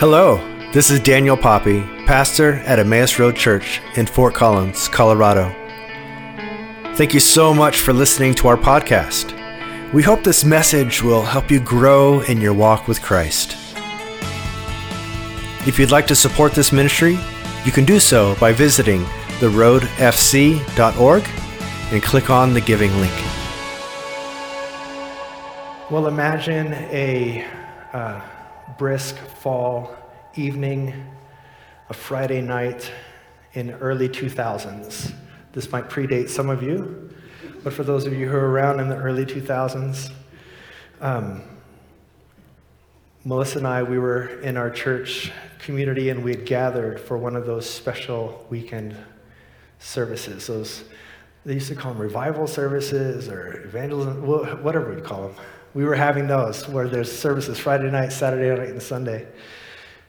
Hello, this is Daniel Poppy, pastor at Emmaus Road Church in Fort Collins, Colorado. Thank you so much for listening to our podcast. We hope this message will help you grow in your walk with Christ. If you'd like to support this ministry, you can do so by visiting theroadfc.org and click on the giving link. Well, imagine a uh, brisk fall evening, a Friday night in early 2000s. This might predate some of you, but for those of you who are around in the early 2000s, um, Melissa and I, we were in our church community and we had gathered for one of those special weekend services. Those, they used to call them revival services or evangelism, whatever we call them. We were having those where there's services Friday night, Saturday night, and Sunday.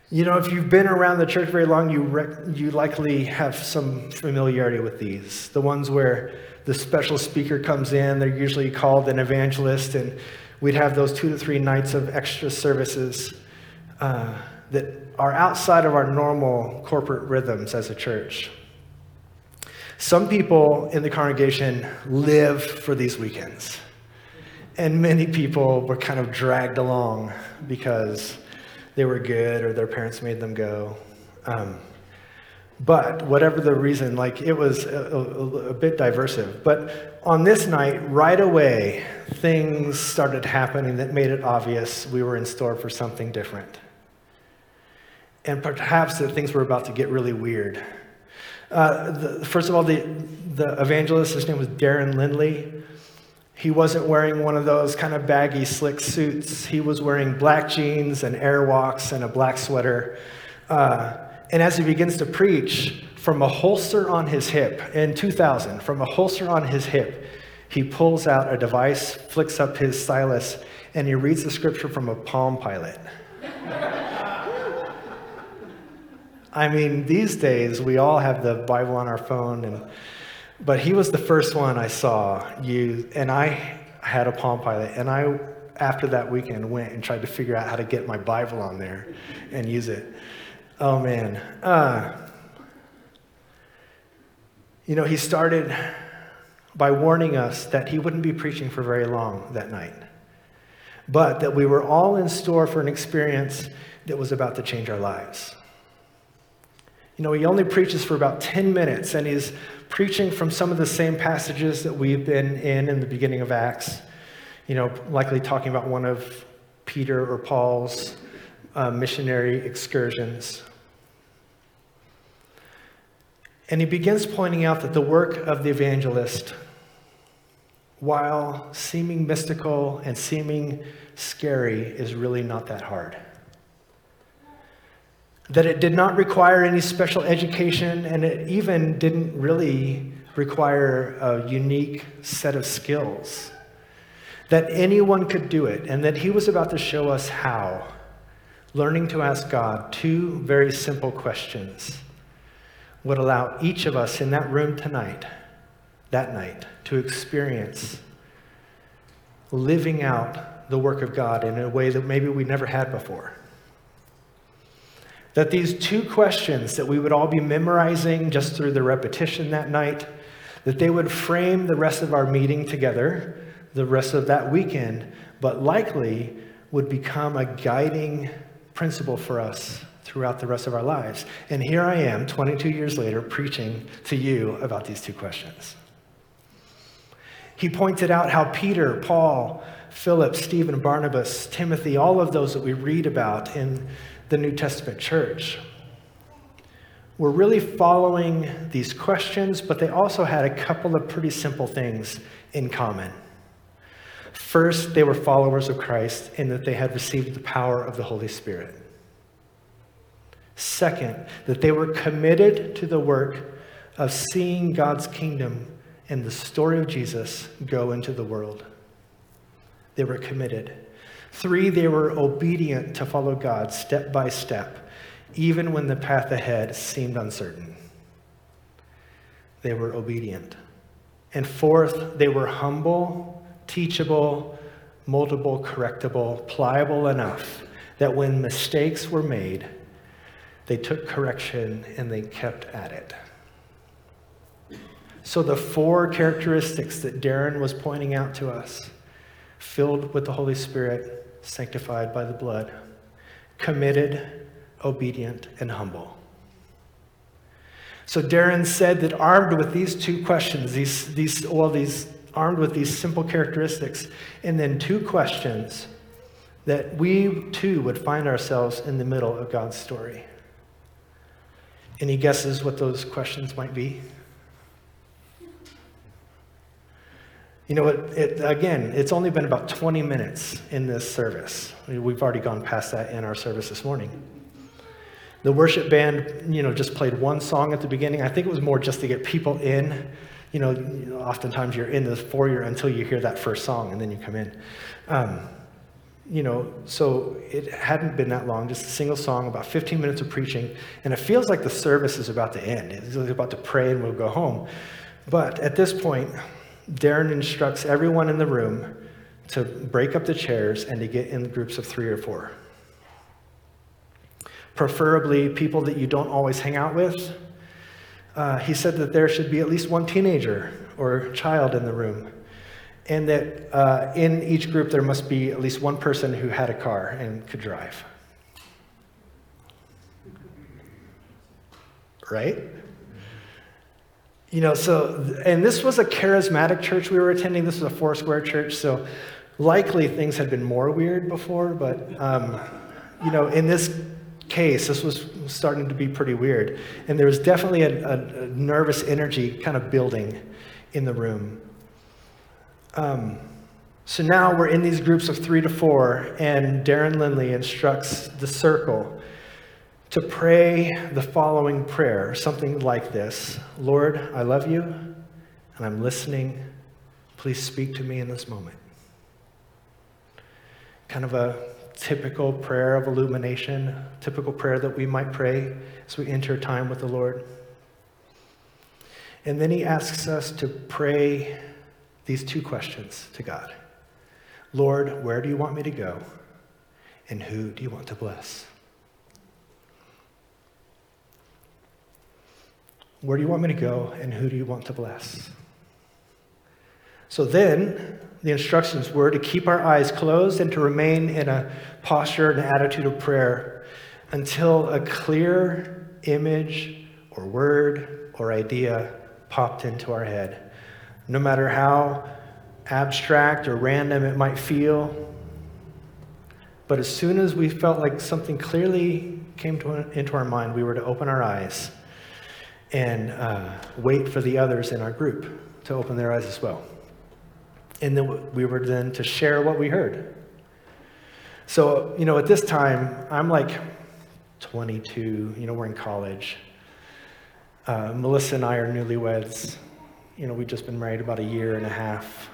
You know, if you've been around the church very long, you, rec- you likely have some familiarity with these. The ones where the special speaker comes in, they're usually called an evangelist, and we'd have those two to three nights of extra services uh, that are outside of our normal corporate rhythms as a church. Some people in the congregation live for these weekends. And many people were kind of dragged along because they were good or their parents made them go. Um, but whatever the reason, like it was a, a, a, bit diversive. But on this night, right away, things started happening that made it obvious we were in store for something different. And perhaps that things were about to get really weird. Uh, the, first of all, the, the evangelist, his name was Darren Lindley. He wasn't wearing one of those kind of baggy, slick suits. He was wearing black jeans and airwalks and a black sweater. Uh, and as he begins to preach, from a holster on his hip, in 2000, from a holster on his hip, he pulls out a device, flicks up his stylus, and he reads the scripture from a Palm Pilot. I mean, these days we all have the Bible on our phone and but he was the first one I saw you, and I had a Palm Pilot, and I, after that weekend, went and tried to figure out how to get my Bible on there and use it. Oh man. Uh, you know, he started by warning us that he wouldn't be preaching for very long that night, but that we were all in store for an experience that was about to change our lives. You know, he only preaches for about 10 minutes, and he's preaching from some of the same passages that we've been in in the beginning of Acts. You know, likely talking about one of Peter or Paul's uh, missionary excursions. And he begins pointing out that the work of the evangelist, while seeming mystical and seeming scary, is really not that hard that it did not require any special education, and it even didn't really require a unique set of skills. That anyone could do it, and that he was about to show us how. Learning to ask God two very simple questions would allow each of us in that room tonight, that night, to experience living out the work of God in a way that maybe we never had before. That these two questions that we would all be memorizing just through the repetition that night, that they would frame the rest of our meeting together, the rest of that weekend, but likely would become a guiding principle for us throughout the rest of our lives. And here I am, 22 years later, preaching to you about these two questions. He pointed out how Peter, Paul, Philip, Stephen, Barnabas, Timothy, all of those that we read about in the New Testament church. We're really following these questions, but they also had a couple of pretty simple things in common. First, they were followers of Christ in that they had received the power of the Holy Spirit. Second, that they were committed to the work of seeing God's kingdom and the story of Jesus go into the world. They were committed. Three, they were obedient to follow God step by step, even when the path ahead seemed uncertain. They were obedient. And fourth, they were humble, teachable, moldable, correctable, pliable enough that when mistakes were made, they took correction, and they kept at it. So, the four characteristics that Darren was pointing out to us filled with the Holy Spirit, sanctified by the blood, committed, obedient, and humble. So Darren said that armed with these two questions, these, these, well, these armed with these simple characteristics, and then two questions, that we too would find ourselves in the middle of God's story. Any guesses what those questions might be? You know, it, it, again, it's only been about 20 minutes in this service. We've already gone past that in our service this morning. The worship band, you know, just played one song at the beginning. I think it was more just to get people in. You know, oftentimes you're in the foyer until you hear that first song and then you come in. Um, you know, so it hadn't been that long, just a single song, about 15 minutes of preaching, and it feels like the service is about to end. It's about to pray and we'll go home. But at this point, Darren instructs everyone in the room to break up the chairs and to get in groups of three or four. Preferably people that you don't always hang out with. Uh, he said that there should be at least one teenager or child in the room, and that uh, in each group there must be at least one person who had a car and could drive. Right? You know, so, and this was a charismatic church we were attending. This was a four square church, so likely things had been more weird before, but, um, you know, in this case, this was starting to be pretty weird. And there was definitely a, a, a nervous energy kind of building in the room. Um, so now we're in these groups of three to four, and Darren Lindley instructs the circle to pray the following prayer, something like this Lord, I love you, and I'm listening. Please speak to me in this moment. Kind of a typical prayer of illumination, typical prayer that we might pray as we enter time with the Lord. And then he asks us to pray these two questions to God Lord, where do you want me to go? And who do you want to bless? Where do you want me to go, and who do you want to bless? So then, the instructions were to keep our eyes closed and to remain in a posture and attitude of prayer until a clear image or word or idea popped into our head. No matter how abstract or random it might feel, but as soon as we felt like something clearly came to, into our mind, we were to open our eyes and uh, wait for the others in our group to open their eyes as well. And then we were then to share what we heard. So, you know, at this time, I'm like 22, you know, we're in college. Uh, Melissa and I are newlyweds. You know, we've just been married about a year and a half.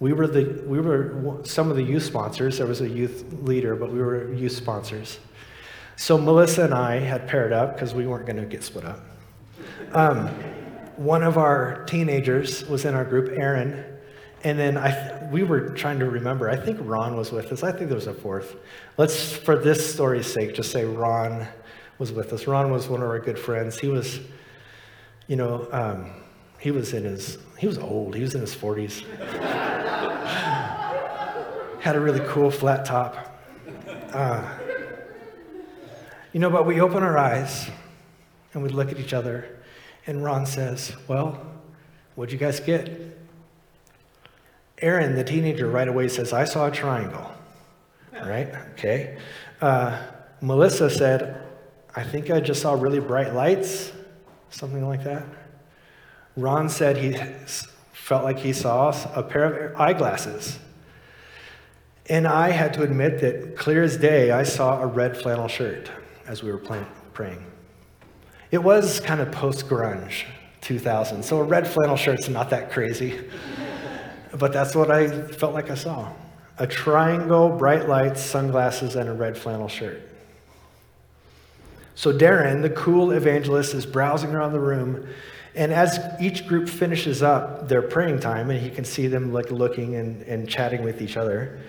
We were, the, we were some of the youth sponsors. There was a youth leader, but we were youth sponsors. So Melissa and I had paired up because we weren't going to get split up. Um, one of our teenagers was in our group, Aaron, and then I, we were trying to remember. I think Ron was with us. I think there was a fourth. Let's, for this story's sake, just say Ron was with us. Ron was one of our good friends. He was, you know, um, he was in his, he was old. He was in his 40s. Had a really cool flat top. Uh, you know, but we open our eyes and we look at each other and Ron says, Well, what'd you guys get? Aaron, the teenager, right away says, I saw a triangle. Right? Okay. Uh, Melissa said, I think I just saw really bright lights, something like that. Ron said he felt like he saw a pair of eyeglasses. And I had to admit that, clear as day, I saw a red flannel shirt as we were praying. It was kind of post grunge 2000, so a red flannel shirt's not that crazy. but that's what I felt like I saw a triangle, bright lights, sunglasses, and a red flannel shirt. So Darren, the cool evangelist, is browsing around the room, and as each group finishes up their praying time, and he can see them like looking and, and chatting with each other,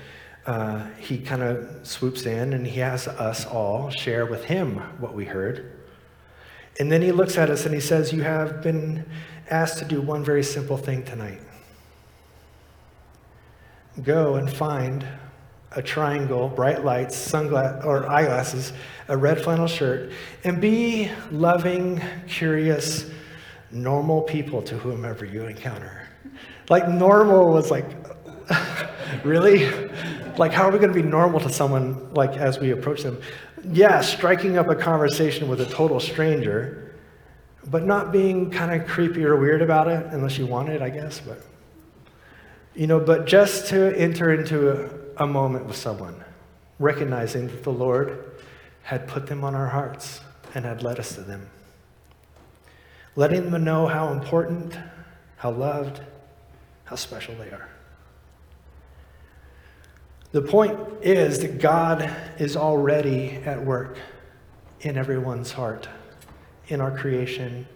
uh, he kind of swoops in and he has us all share with him what we heard. And then he looks at us and he says, You have been asked to do one very simple thing tonight go and find a triangle, bright lights, sunglasses or eyeglasses, a red flannel shirt, and be loving, curious, normal people to whomever you encounter. Like normal was like, really? Like, how are we going to be normal to someone like as we approach them? Yeah, striking up a conversation with a total stranger, but not being kind of creepy or weird about it, unless you want it, I guess. But you know, but just to enter into a, a moment with someone, recognizing that the Lord had put them on our hearts and had led us to them. Letting them know how important, how loved, how special they are. The point is that God is already at work in everyone's heart, in our creation,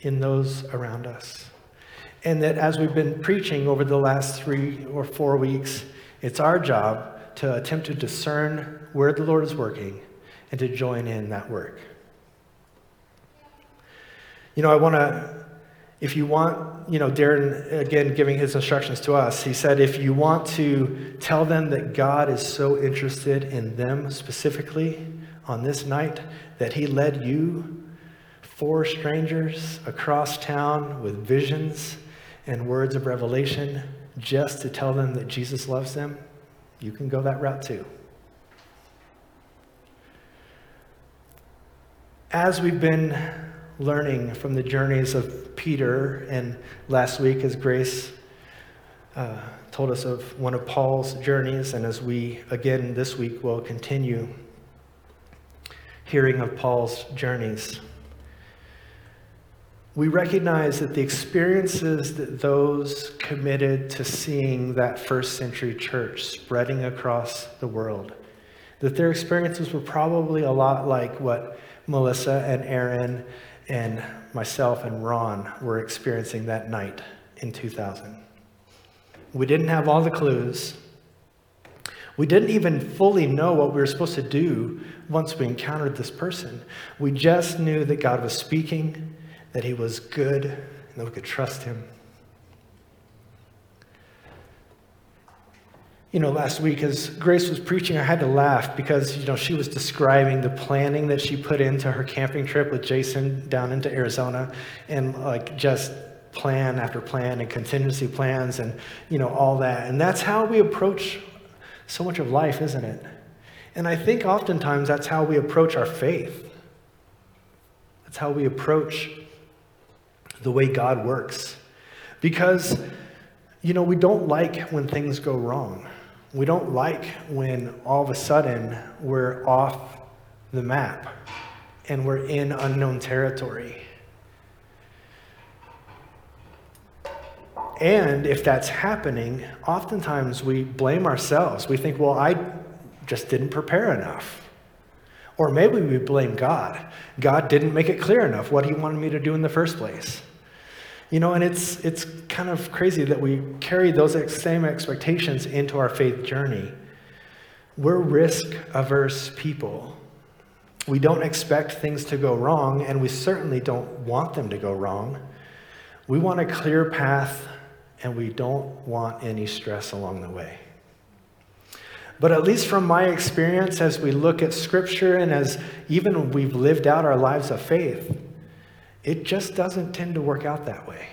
in those around us. And that as we've been preaching over the last three or four weeks, it's our job to attempt to discern where the Lord is working and to join in that work. You know, I want to, if you want, you know, Darren, again, giving his instructions to us, he said, if you want to tell them that God is so interested in them specifically on this night that he led you, four strangers across town with visions and words of revelation just to tell them that Jesus loves them, you can go that route too. As we've been learning from the journeys of Peter, and last week, as Grace uh, told us of one of Paul's journeys, and as we again this week will continue hearing of Paul's journeys we recognize that the experiences that those committed to seeing that first century church spreading across the world, that their experiences were probably a lot like what Melissa and Aaron and myself and Ron were experiencing that night in 2000. We didn't have all the clues. We didn't even fully know what we were supposed to do once we encountered this person. We just knew that God was speaking that he was good and that we could trust him. You know, last week as Grace was preaching, I had to laugh because, you know, she was describing the planning that she put into her camping trip with Jason down into Arizona and like just plan after plan and contingency plans and, you know, all that. And that's how we approach so much of life, isn't it? And I think oftentimes that's how we approach our faith. That's how we approach the way God works. Because, you know, we don't like when things go wrong. We don't like when all of a sudden we're off the map and we're in unknown territory. And if that's happening, oftentimes we blame ourselves. We think, well, I just didn't prepare enough. Or maybe we blame God. God didn't make it clear enough what he wanted me to do in the first place. You know, and it's, it's kind of crazy that we carry those same expectations into our faith journey. We're risk averse people. We don't expect things to go wrong, and we certainly don't want them to go wrong. We want a clear path, and we don't want any stress along the way. But at least from my experience, as we look at Scripture and as even we've lived out our lives of faith, it just doesn't tend to work out that way.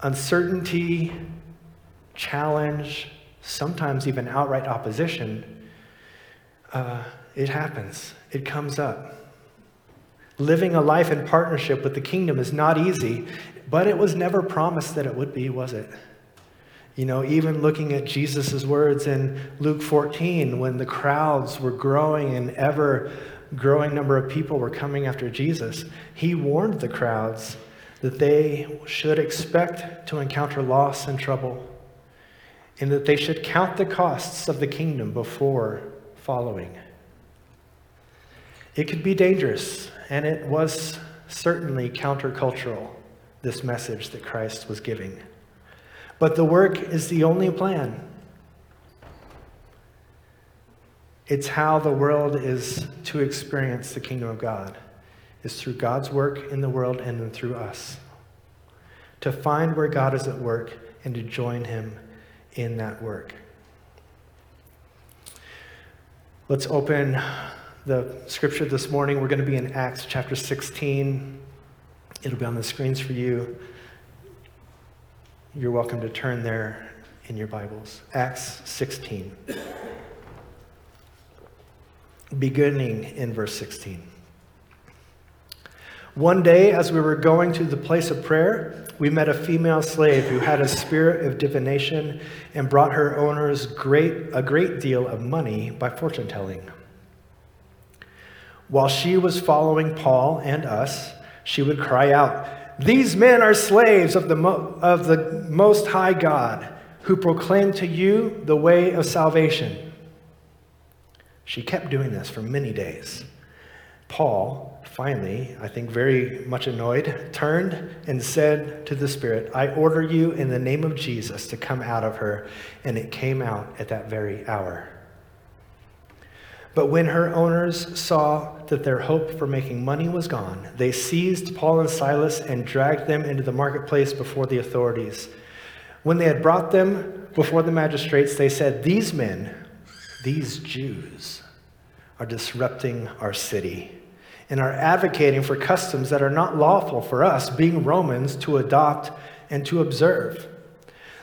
Uncertainty, challenge, sometimes even outright opposition, uh, it happens. It comes up. Living a life in partnership with the kingdom is not easy, but it was never promised that it would be, was it? You know, even looking at Jesus' words in Luke 14, when the crowds were growing and ever growing number of people were coming after Jesus, he warned the crowds that they should expect to encounter loss and trouble, and that they should count the costs of the kingdom before following. It could be dangerous, and it was certainly countercultural, this message that Christ was giving. But the work is the only plan. It's how the world is to experience the kingdom of God, is through God's work in the world and then through us. To find where God is at work and to join him in that work. Let's open the scripture this morning. We're going to be in Acts chapter 16. It'll be on the screens for you. You're welcome to turn there in your Bibles. Acts 16 beginning in verse 16. One day, as we were going to the place of prayer, we met a female slave who had a spirit of divination and brought her owners great, a great deal of money by fortune telling. While she was following Paul and us, she would cry out, These men are slaves of the, Mo- of the Most High God, who proclaim to you the way of salvation. She kept doing this for many days. Paul, finally, I think very much annoyed, turned and said to the Spirit, I order you in the name of Jesus to come out of her. And it came out at that very hour. But when her owners saw that their hope for making money was gone, they seized Paul and Silas and dragged them into the marketplace before the authorities. When they had brought them before the magistrates, they said, These men, these Jews are disrupting our city and are advocating for customs that are not lawful for us, being Romans, to adopt and to observe.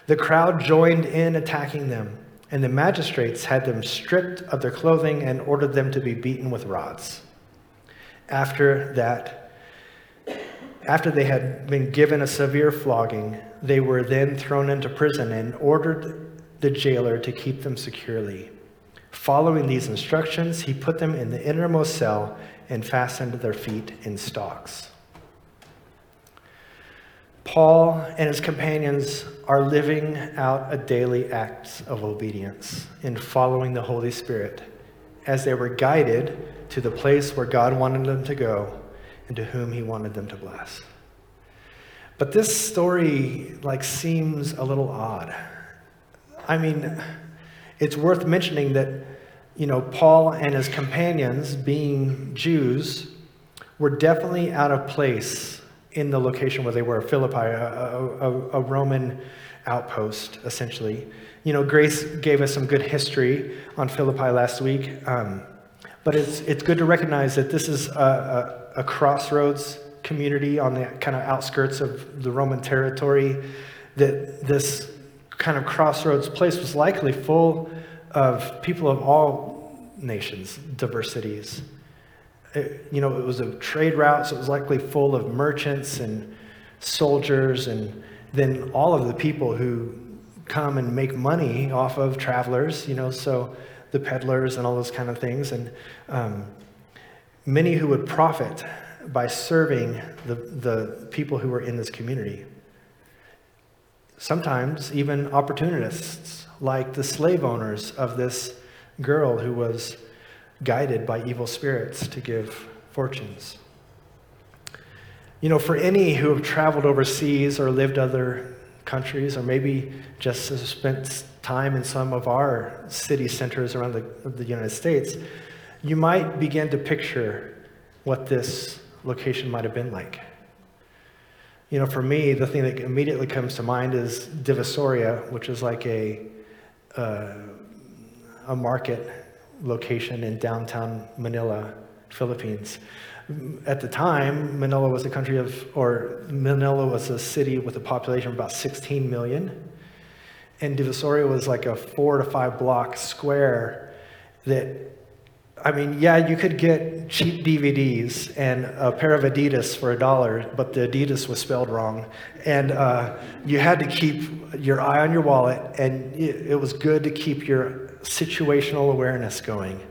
The crowd joined in attacking them, and the magistrates had them stripped of their clothing and ordered them to be beaten with rods. After that, after they had been given a severe flogging, they were then thrown into prison and ordered the jailer to keep them securely. Following these instructions, he put them in the innermost cell and fastened their feet in stocks. Paul and his companions are living out a daily act of obedience in following the Holy Spirit as they were guided to the place where God wanted them to go and to whom he wanted them to bless. But this story like seems a little odd. I mean, it's worth mentioning that, you know, Paul and his companions, being Jews, were definitely out of place in the location where they were, Philippi, a, a, a Roman outpost, essentially. You know, Grace gave us some good history on Philippi last week, um, but it's, it's good to recognize that this is a, a, a crossroads community on the kind of outskirts of the Roman territory, that this kind of crossroads place was likely full of people of all nations, diversities. It, you know, it was a trade route, so it was likely full of merchants and soldiers, and then all of the people who come and make money off of travelers, you know, so the peddlers and all those kind of things, and um, many who would profit by serving the, the people who were in this community sometimes even opportunists, like the slave owners of this girl who was guided by evil spirits to give fortunes. You know, for any who have traveled overseas or lived other countries, or maybe just spent time in some of our city centers around the, the United States, you might begin to picture what this location might have been like. You know, for me, the thing that immediately comes to mind is Divisoria, which is like a, uh, a market location in downtown Manila, Philippines. At the time, Manila was a country of, or Manila was a city with a population of about 16 million. And Divisoria was like a four to five block square that I mean, yeah, you could get cheap DVDs and a pair of Adidas for a dollar, but the Adidas was spelled wrong. And uh, you had to keep your eye on your wallet, and it was good to keep your situational awareness going.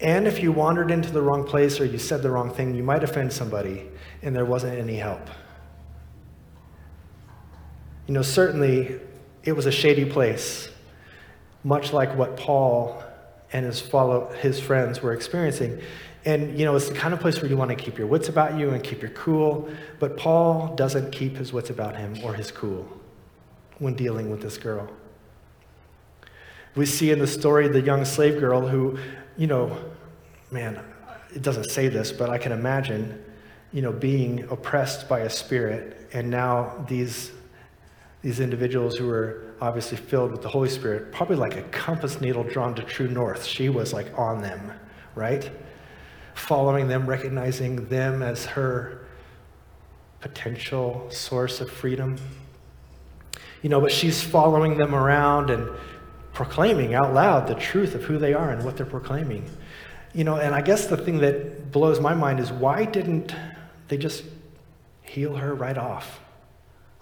And if you wandered into the wrong place or you said the wrong thing, you might offend somebody, and there wasn't any help. You know, certainly it was a shady place, much like what Paul and his follow his friends were experiencing. And you know, it's the kind of place where you want to keep your wits about you and keep your cool, but Paul doesn't keep his wits about him or his cool. when dealing with this girl. We see in the story the young slave girl who, you know, man, it doesn't say this, but I can imagine, you know, being oppressed by a spirit, and now these, these individuals who were obviously filled with the Holy Spirit, probably like a compass needle drawn to true north. She was like on them, right? Following them, recognizing them as her potential source of freedom. You know, but she's following them around and proclaiming out loud the truth of who they are and what they're proclaiming. You know, and I guess the thing that blows my mind is why didn't they just heal her right off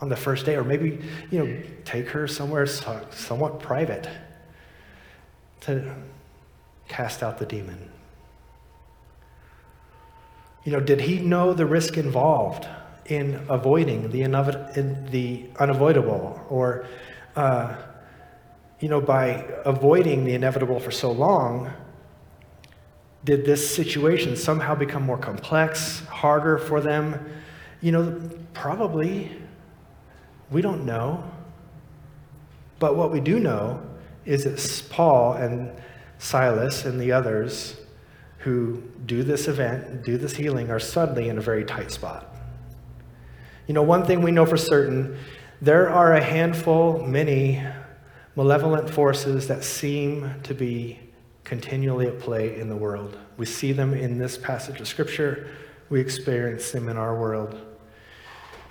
on the first day? Or maybe, you know, take her somewhere somewhat private to cast out the demon. You know, did he know the risk involved in avoiding the, in the unavoidable or uh, you know, by avoiding the inevitable for so long, did this situation somehow become more complex, harder for them? You know, probably. We don't know. But what we do know is that Paul and Silas and the others who do this event, do this healing, are suddenly in a very tight spot. You know, one thing we know for certain there are a handful, many malevolent forces that seem to be continually at play in the world. We see them in this passage of Scripture, we experience them in our world.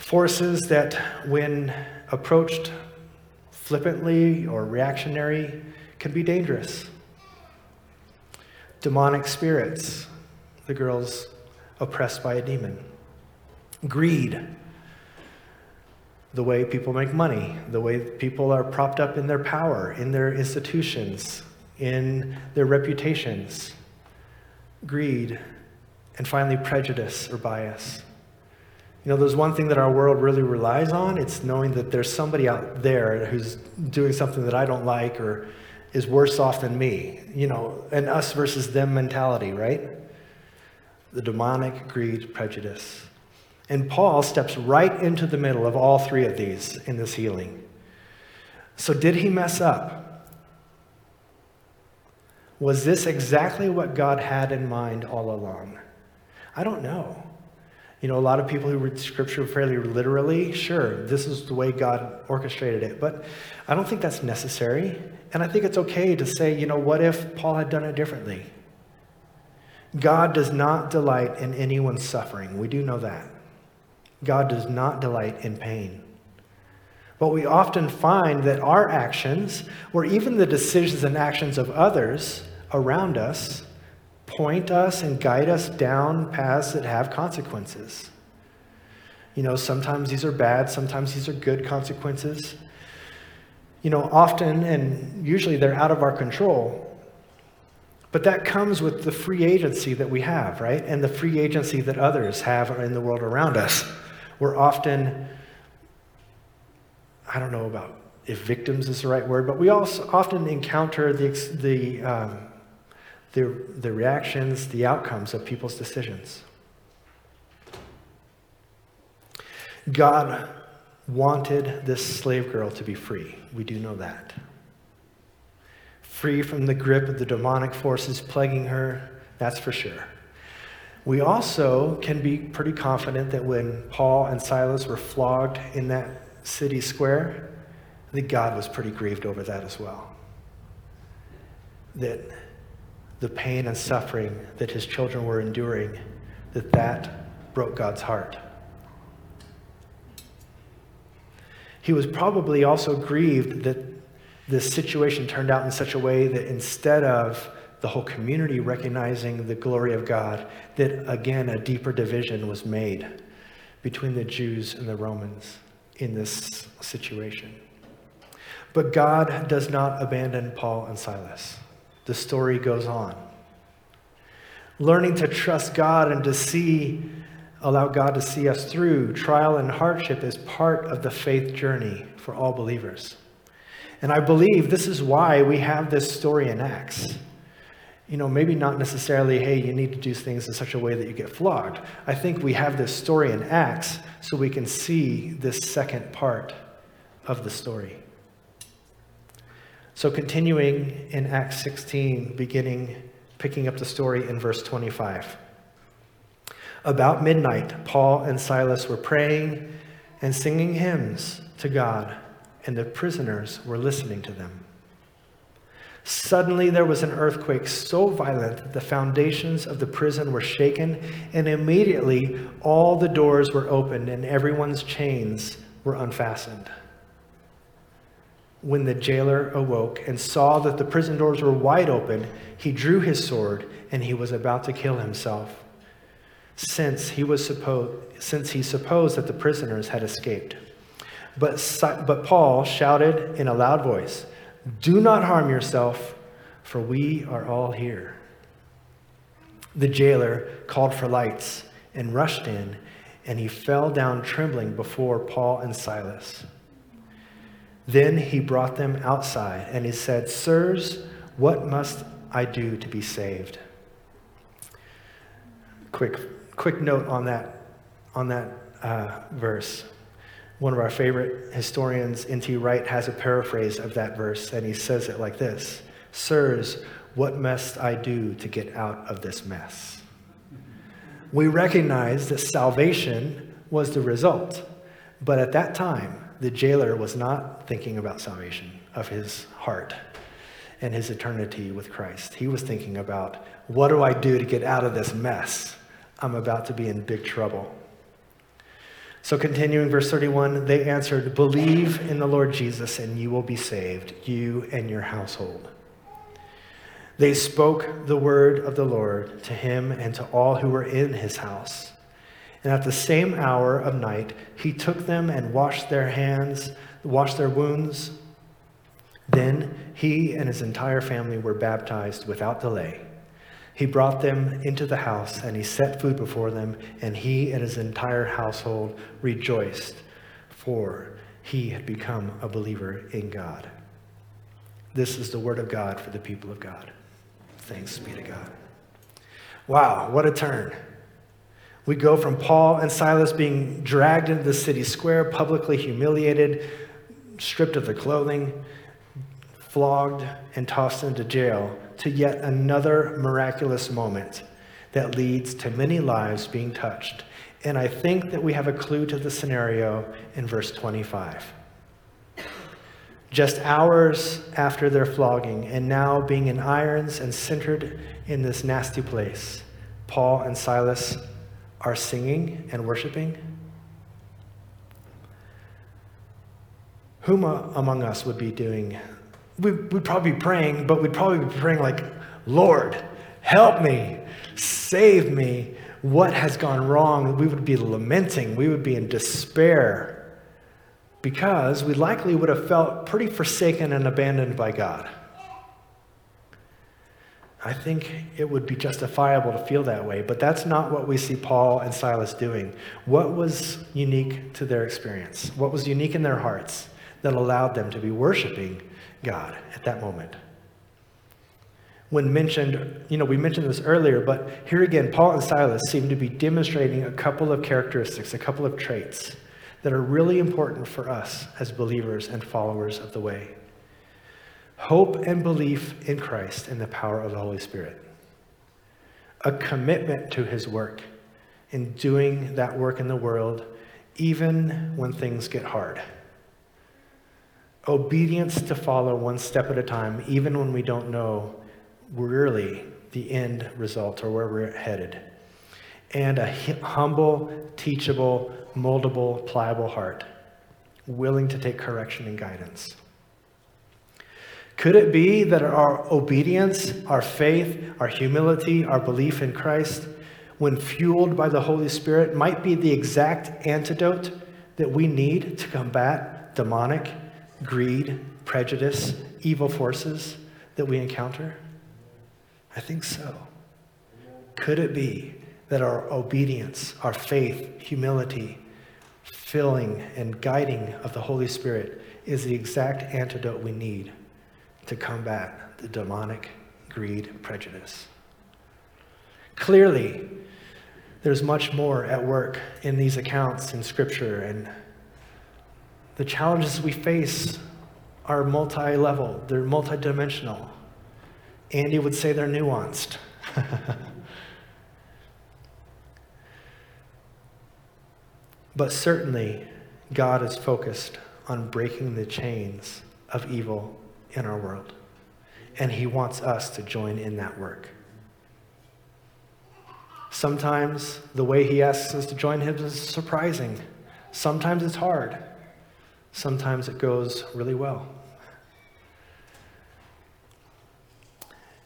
Forces that, when approached flippantly or reactionary, can be dangerous. Demonic spirits, the girl's oppressed by a demon. Greed, the way people make money, the way people are propped up in their power, in their institutions, in their reputations, greed, and finally prejudice or bias. You know, there's one thing that our world really relies on. It's knowing that there's somebody out there who's doing something that I don't like or is worse off than me. You know, an us versus them mentality, right? The demonic greed, prejudice. And Paul steps right into the middle of all three of these in this healing. So, did he mess up? Was this exactly what God had in mind all along? I don't know. You know, a lot of people who read scripture fairly literally, sure, this is the way God orchestrated it. But I don't think that's necessary. And I think it's okay to say, you know, what if Paul had done it differently? God does not delight in anyone's suffering. We do know that. God does not delight in pain. But we often find that our actions, or even the decisions and actions of others around us, point us and guide us down paths that have consequences. You know, sometimes these are bad, sometimes these are good consequences. You know, often and usually they're out of our control. But that comes with the free agency that we have, right? And the free agency that others have in the world around us. We're often, I don't know about if victims is the right word, but we also often encounter the, the, um, the, the reactions, the outcomes of people's decisions. God wanted this slave girl to be free. We do know that. Free from the grip of the demonic forces plaguing her, that's for sure. We also can be pretty confident that when Paul and Silas were flogged in that city square, that God was pretty grieved over that as well. That the pain and suffering that his children were enduring, that that broke God's heart. He was probably also grieved that this situation turned out in such a way that instead of the whole community recognizing the glory of God, that again, a deeper division was made between the Jews and the Romans in this situation. But God does not abandon Paul and Silas. The story goes on. Learning to trust God and to see, allow God to see us through trial and hardship is part of the faith journey for all believers. And I believe this is why we have this story in Acts you know, maybe not necessarily, hey, you need to do things in such a way that you get flogged. I think we have this story in Acts so we can see this second part of the story. So, continuing in Acts 16, beginning, picking up the story in verse 25. About midnight, Paul and Silas were praying and singing hymns to God, and the prisoners were listening to them. Suddenly there was an earthquake so violent that the foundations of the prison were shaken, and immediately all the doors were opened and everyone's chains were unfastened. When the jailer awoke and saw that the prison doors were wide open, he drew his sword and he was about to kill himself, since he, was supposed, since he supposed that the prisoners had escaped. But, but Paul shouted in a loud voice, do not harm yourself, for we are all here. The jailer called for lights and rushed in, and he fell down trembling before Paul and Silas. Then he brought them outside, and he said, Sirs, what must I do to be saved? Quick, quick note on that, on that uh, verse. One of our favorite historians, N.T. Wright, has a paraphrase of that verse, and he says it like this Sirs, what must I do to get out of this mess? We recognize that salvation was the result, but at that time, the jailer was not thinking about salvation of his heart and his eternity with Christ. He was thinking about, what do I do to get out of this mess? I'm about to be in big trouble. So, continuing verse 31, they answered, Believe in the Lord Jesus, and you will be saved, you and your household. They spoke the word of the Lord to him and to all who were in his house. And at the same hour of night, he took them and washed their hands, washed their wounds. Then he and his entire family were baptized without delay. He brought them into the house and he set food before them, and he and his entire household rejoiced, for he had become a believer in God. This is the word of God for the people of God. Thanks be to God. Wow, what a turn. We go from Paul and Silas being dragged into the city square, publicly humiliated, stripped of their clothing, flogged, and tossed into jail to yet another miraculous moment that leads to many lives being touched. And I think that we have a clue to the scenario in verse 25. Just hours after their flogging, and now being in irons and centered in this nasty place, Paul and Silas are singing and worshiping. Whom among us would be doing we, would probably be praying, but we'd probably be praying like, Lord, help me, save me. What has gone wrong? We would be lamenting. We would be in despair because we likely would have felt pretty forsaken and abandoned by God. I think it would be justifiable to feel that way, but that's not what we see Paul and Silas doing. What was unique to their experience? What was unique in their hearts that allowed them to be worshiping God at that moment. When mentioned, you know, we mentioned this earlier, but here again, Paul and Silas seem to be demonstrating a couple of characteristics, a couple of traits that are really important for us as believers and followers of the way hope and belief in Christ and the power of the Holy Spirit, a commitment to his work in doing that work in the world, even when things get hard obedience to follow one step at a time, even when we don't know really the end result or where we're headed. And a humble, teachable, moldable, pliable heart, willing to take correction and guidance. Could it be that our obedience, our faith, our humility, our belief in Christ, when fueled by the Holy Spirit, might be the exact antidote that we need to combat demonic greed, prejudice, evil forces that we encounter? I think so. Could it be that our obedience, our faith, humility, filling and guiding of the Holy Spirit is the exact antidote we need to combat the demonic greed, prejudice? Clearly, there's much more at work in these accounts in Scripture and The challenges we face are multi level, they're multidimensional. Andy would say they're nuanced. but certainly, God is focused on breaking the chains of evil in our world. And He wants us to join in that work. Sometimes the way He asks us to join Him is surprising. Sometimes it's hard. Sometimes it goes really well.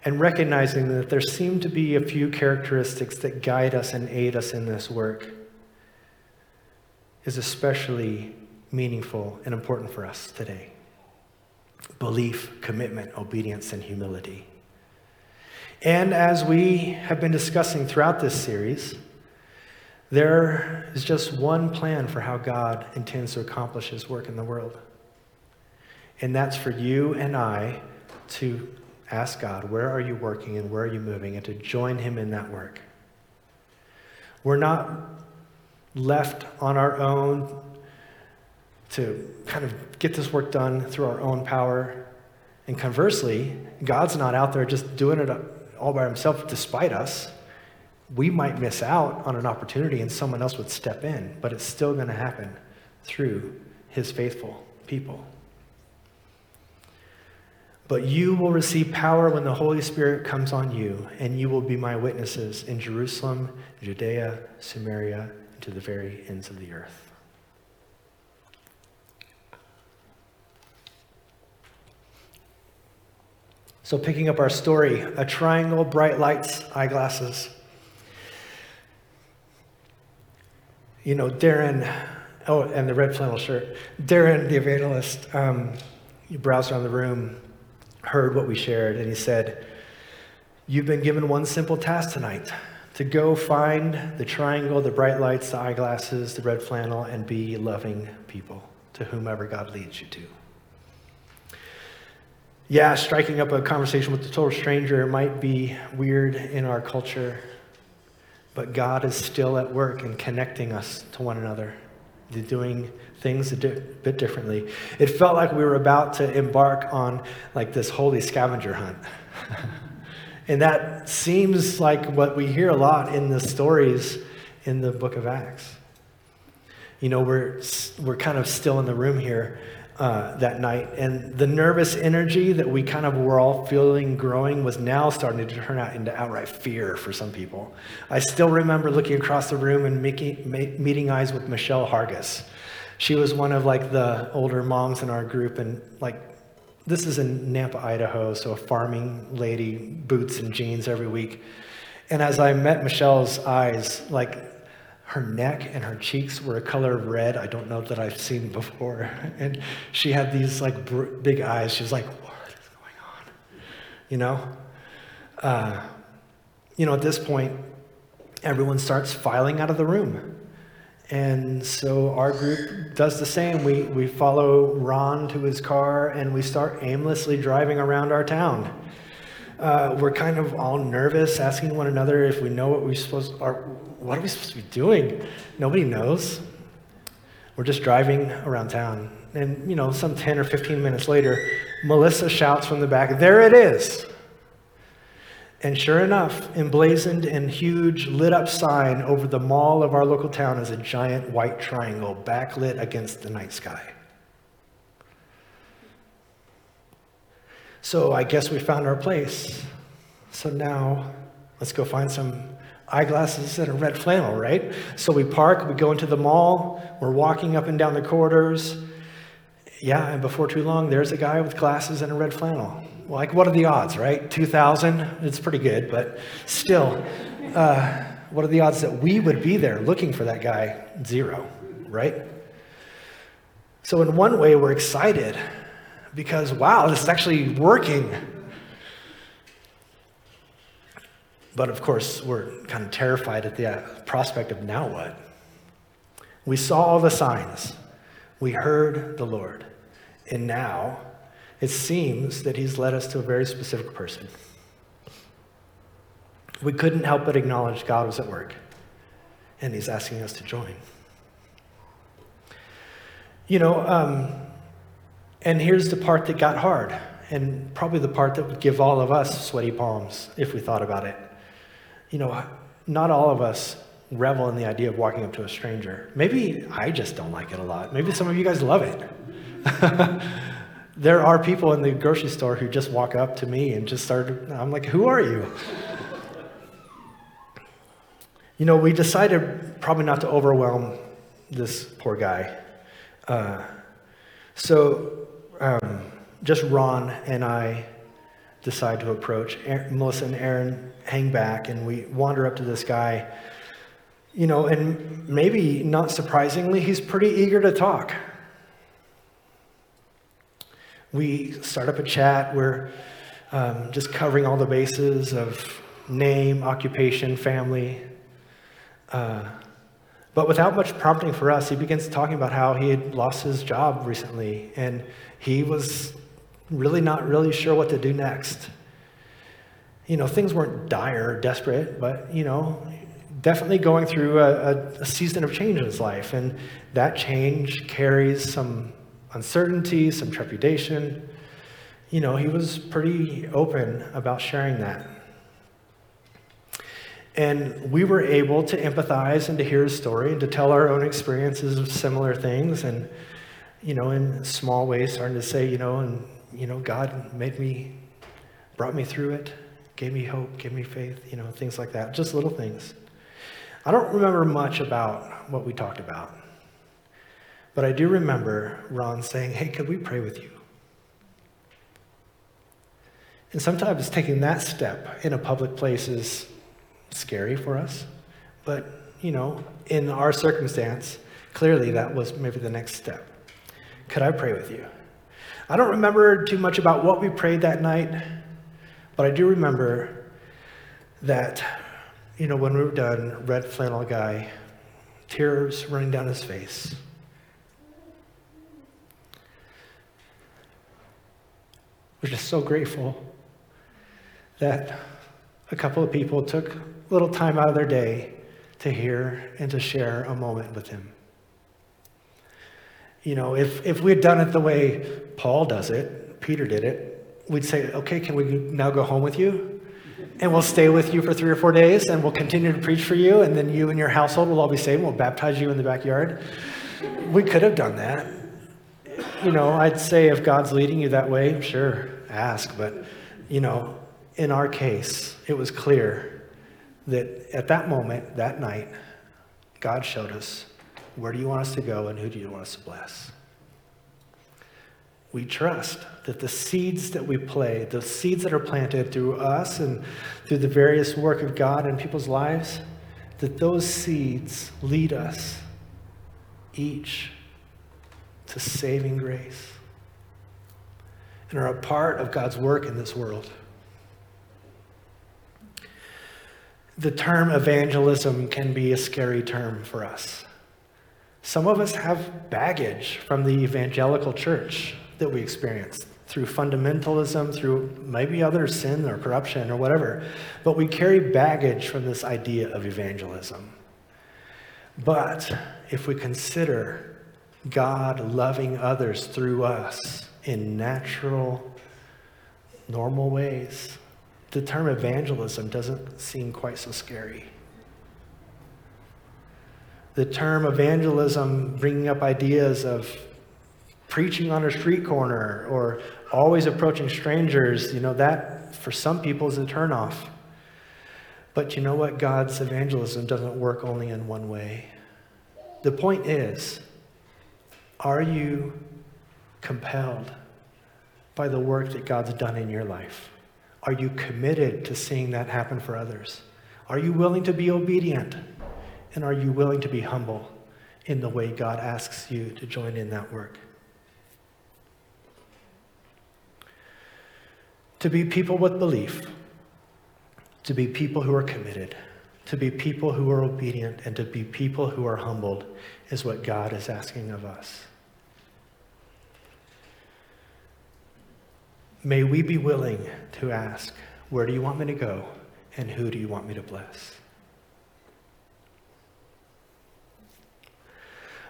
And recognizing that there seem to be a few characteristics that guide us and aid us in this work is especially meaningful and important for us today belief, commitment, obedience, and humility. And as we have been discussing throughout this series, there is just one plan for how God intends to accomplish his work in the world. And that's for you and I to ask God, where are you working and where are you moving, and to join him in that work. We're not left on our own to kind of get this work done through our own power. And conversely, God's not out there just doing it all by himself despite us we might miss out on an opportunity and someone else would step in, but it's still going to happen through his faithful people. But you will receive power when the Holy Spirit comes on you, and you will be my witnesses in Jerusalem, Judea, Samaria, and to the very ends of the earth. So, picking up our story, a triangle, bright lights, eyeglasses. you know, Darren, oh, and the red flannel shirt. Darren, the evangelist, um, he browsed around the room, heard what we shared, and he said, You've been given one simple task tonight to go find the triangle, the bright lights, the eyeglasses, the red flannel, and be loving people to whomever God leads you to. Yeah, striking up a conversation with a total stranger might be weird in our culture but God is still at work in connecting us to one another, doing things a bit differently. It felt like we were about to embark on like this holy scavenger hunt. and that seems like what we hear a lot in the stories in the book of Acts. You know, we're, we're kind of still in the room here uh, that night. And the nervous energy that we kind of were all feeling growing was now starting to turn out into outright fear for some people. I still remember looking across the room and making, meeting eyes with Michelle Hargis. She was one of like the older moms in our group, and like this is in Nampa, Idaho, so a farming lady, boots and jeans every week. And as I met Michelle's eyes, like her neck and her cheeks were a color of red I don't know that I've seen before. And she had these like br- big eyes. She was like, what is going on? You know? Uh, you know, at this point, everyone starts filing out of the room. And so our group does the same. We, we follow Ron to his car and we start aimlessly driving around our town. Uh, we're kind of all nervous, asking one another if we know what we're supposed are, what are we supposed to be doing? Nobody knows. We're just driving around town. And, you know, some 10 or 15 minutes later, Melissa shouts from the back, There it is! And sure enough, emblazoned in huge lit up sign over the mall of our local town is a giant white triangle backlit against the night sky. So I guess we found our place. So now let's go find some eyeglasses and a red flannel, right? So we park, we go into the mall, we're walking up and down the corridors. Yeah, and before too long, there's a guy with glasses and a red flannel. Like, what are the odds, right? 2,000? It's pretty good, but still, uh, what are the odds that we would be there looking for that guy? Zero, right? So, in one way, we're excited because, wow, this is actually working. But of course, we're kind of terrified at the uh, prospect of now what? We saw all the signs, we heard the Lord, and now it seems that He's led us to a very specific person. We couldn't help but acknowledge God was at work, and He's asking us to join. You know, um, and here's the part that got hard, and probably the part that would give all of us sweaty palms if we thought about it. You know, not all of us revel in the idea of walking up to a stranger. Maybe I just don't like it a lot. Maybe some of you guys love it. there are people in the grocery store who just walk up to me and just start, I'm like, who are you? you know, we decided probably not to overwhelm this poor guy. Uh, so um, just Ron and I decide to approach. Aaron, Melissa and Aaron hang back, and we wander up to this guy. You know, and maybe not surprisingly, he's pretty eager to talk. We start up a chat. We're um, just covering all the bases of name, occupation, family. Uh, but without much prompting for us, he begins talking about how he had lost his job recently and he was really not really sure what to do next. You know, things weren't dire, desperate, but, you know, definitely going through a, a, season of change in his life. And that change carries some uncertainty, some trepidation. You know, he was pretty open about sharing that. And we were able to empathize and to hear his story and to tell our own experiences of similar things. And, you know, in small ways, starting to say, you know, and, you know, God made me, brought me through it, gave me hope, gave me faith, you know, things like that. Just little things. I don't remember much about what we talked about. But I do remember Ron saying, hey, could we pray with you? And sometimes taking that step in a public place is scary for us. But, you know, in our circumstance, clearly that was maybe the next step. Could I pray with you? I don't remember too much about what we prayed that night, but I do remember that, you know, when we were done, red flannel guy, tears running down his face. We're just so grateful that a couple of people took little time out of their day to hear and to share a moment with him. You know, if, if we had done it the way Paul does it, Peter did it, we'd say, okay, can we now go home with you? And we'll stay with you for three or four days and we'll continue to preach for you, and then you and your household will all be saved. We'll baptize you in the backyard. We could have done that. You know, I'd say if God's leading you that way, sure, ask. But, you know, in our case, it was clear that at that moment, that night, God showed us where do you want us to go and who do you want us to bless? We trust that the seeds that we play, the seeds that are planted through us and through the various work of God in people's lives, that those seeds lead us each to saving grace and are a part of God's work in this world. The term evangelism can be a scary term for us. Some of us have baggage from the evangelical church that we experienced through fundamentalism, through maybe other sin or corruption or whatever. But we carry baggage from this idea of evangelism. But if we consider God loving others through us in natural, normal ways, the term evangelism doesn't seem quite so scary the term evangelism bringing up ideas of preaching on a street corner or always approaching strangers, you know, that for some people is a turnoff. But you know what? God's evangelism doesn't work only in one way. The point is, are you compelled by the work that God's done in your life? Are you committed to seeing that happen for others? Are you willing to be obedient? And are you willing to be humble in the way God asks you to join in that work? To be people with belief, to be people who are committed, to be people who are obedient, and to be people who are humbled is what God is asking of us. May we be willing to ask, Where do you want me to go? And who do you want me to bless?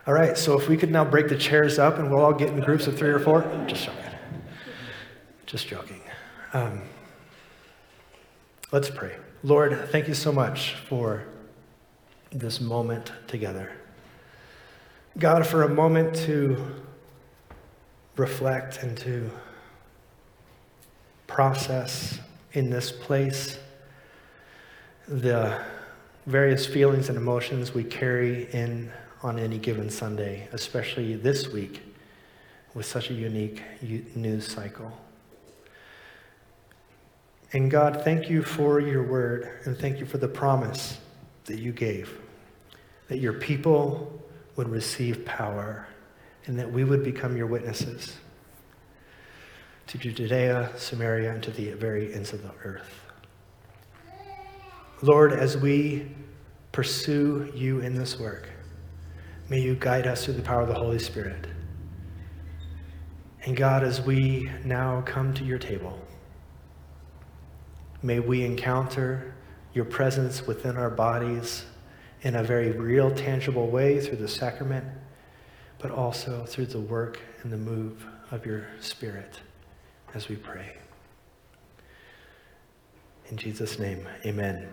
All right, so if we could now break the chairs up and we'll all get in groups of three or four. Just joking. Just joking. Um, let's pray. Lord, thank you so much for this moment together. God, for a moment to reflect and to process in this place the various feelings and emotions we carry in on any given Sunday, especially this week with such a unique news cycle. And God, thank you for your word and thank you for the promise that you gave that your people would receive power and that we would become your witnesses to Judea, Samaria, and to the very ends of the earth. Lord, as we pursue you in this work, may you guide us through the power of the Holy Spirit. And God, as we now come to your table, may we encounter your presence within our bodies in a very real, tangible way through the sacrament, but also through the work and the move of your Spirit as we pray. In Jesus' name, amen.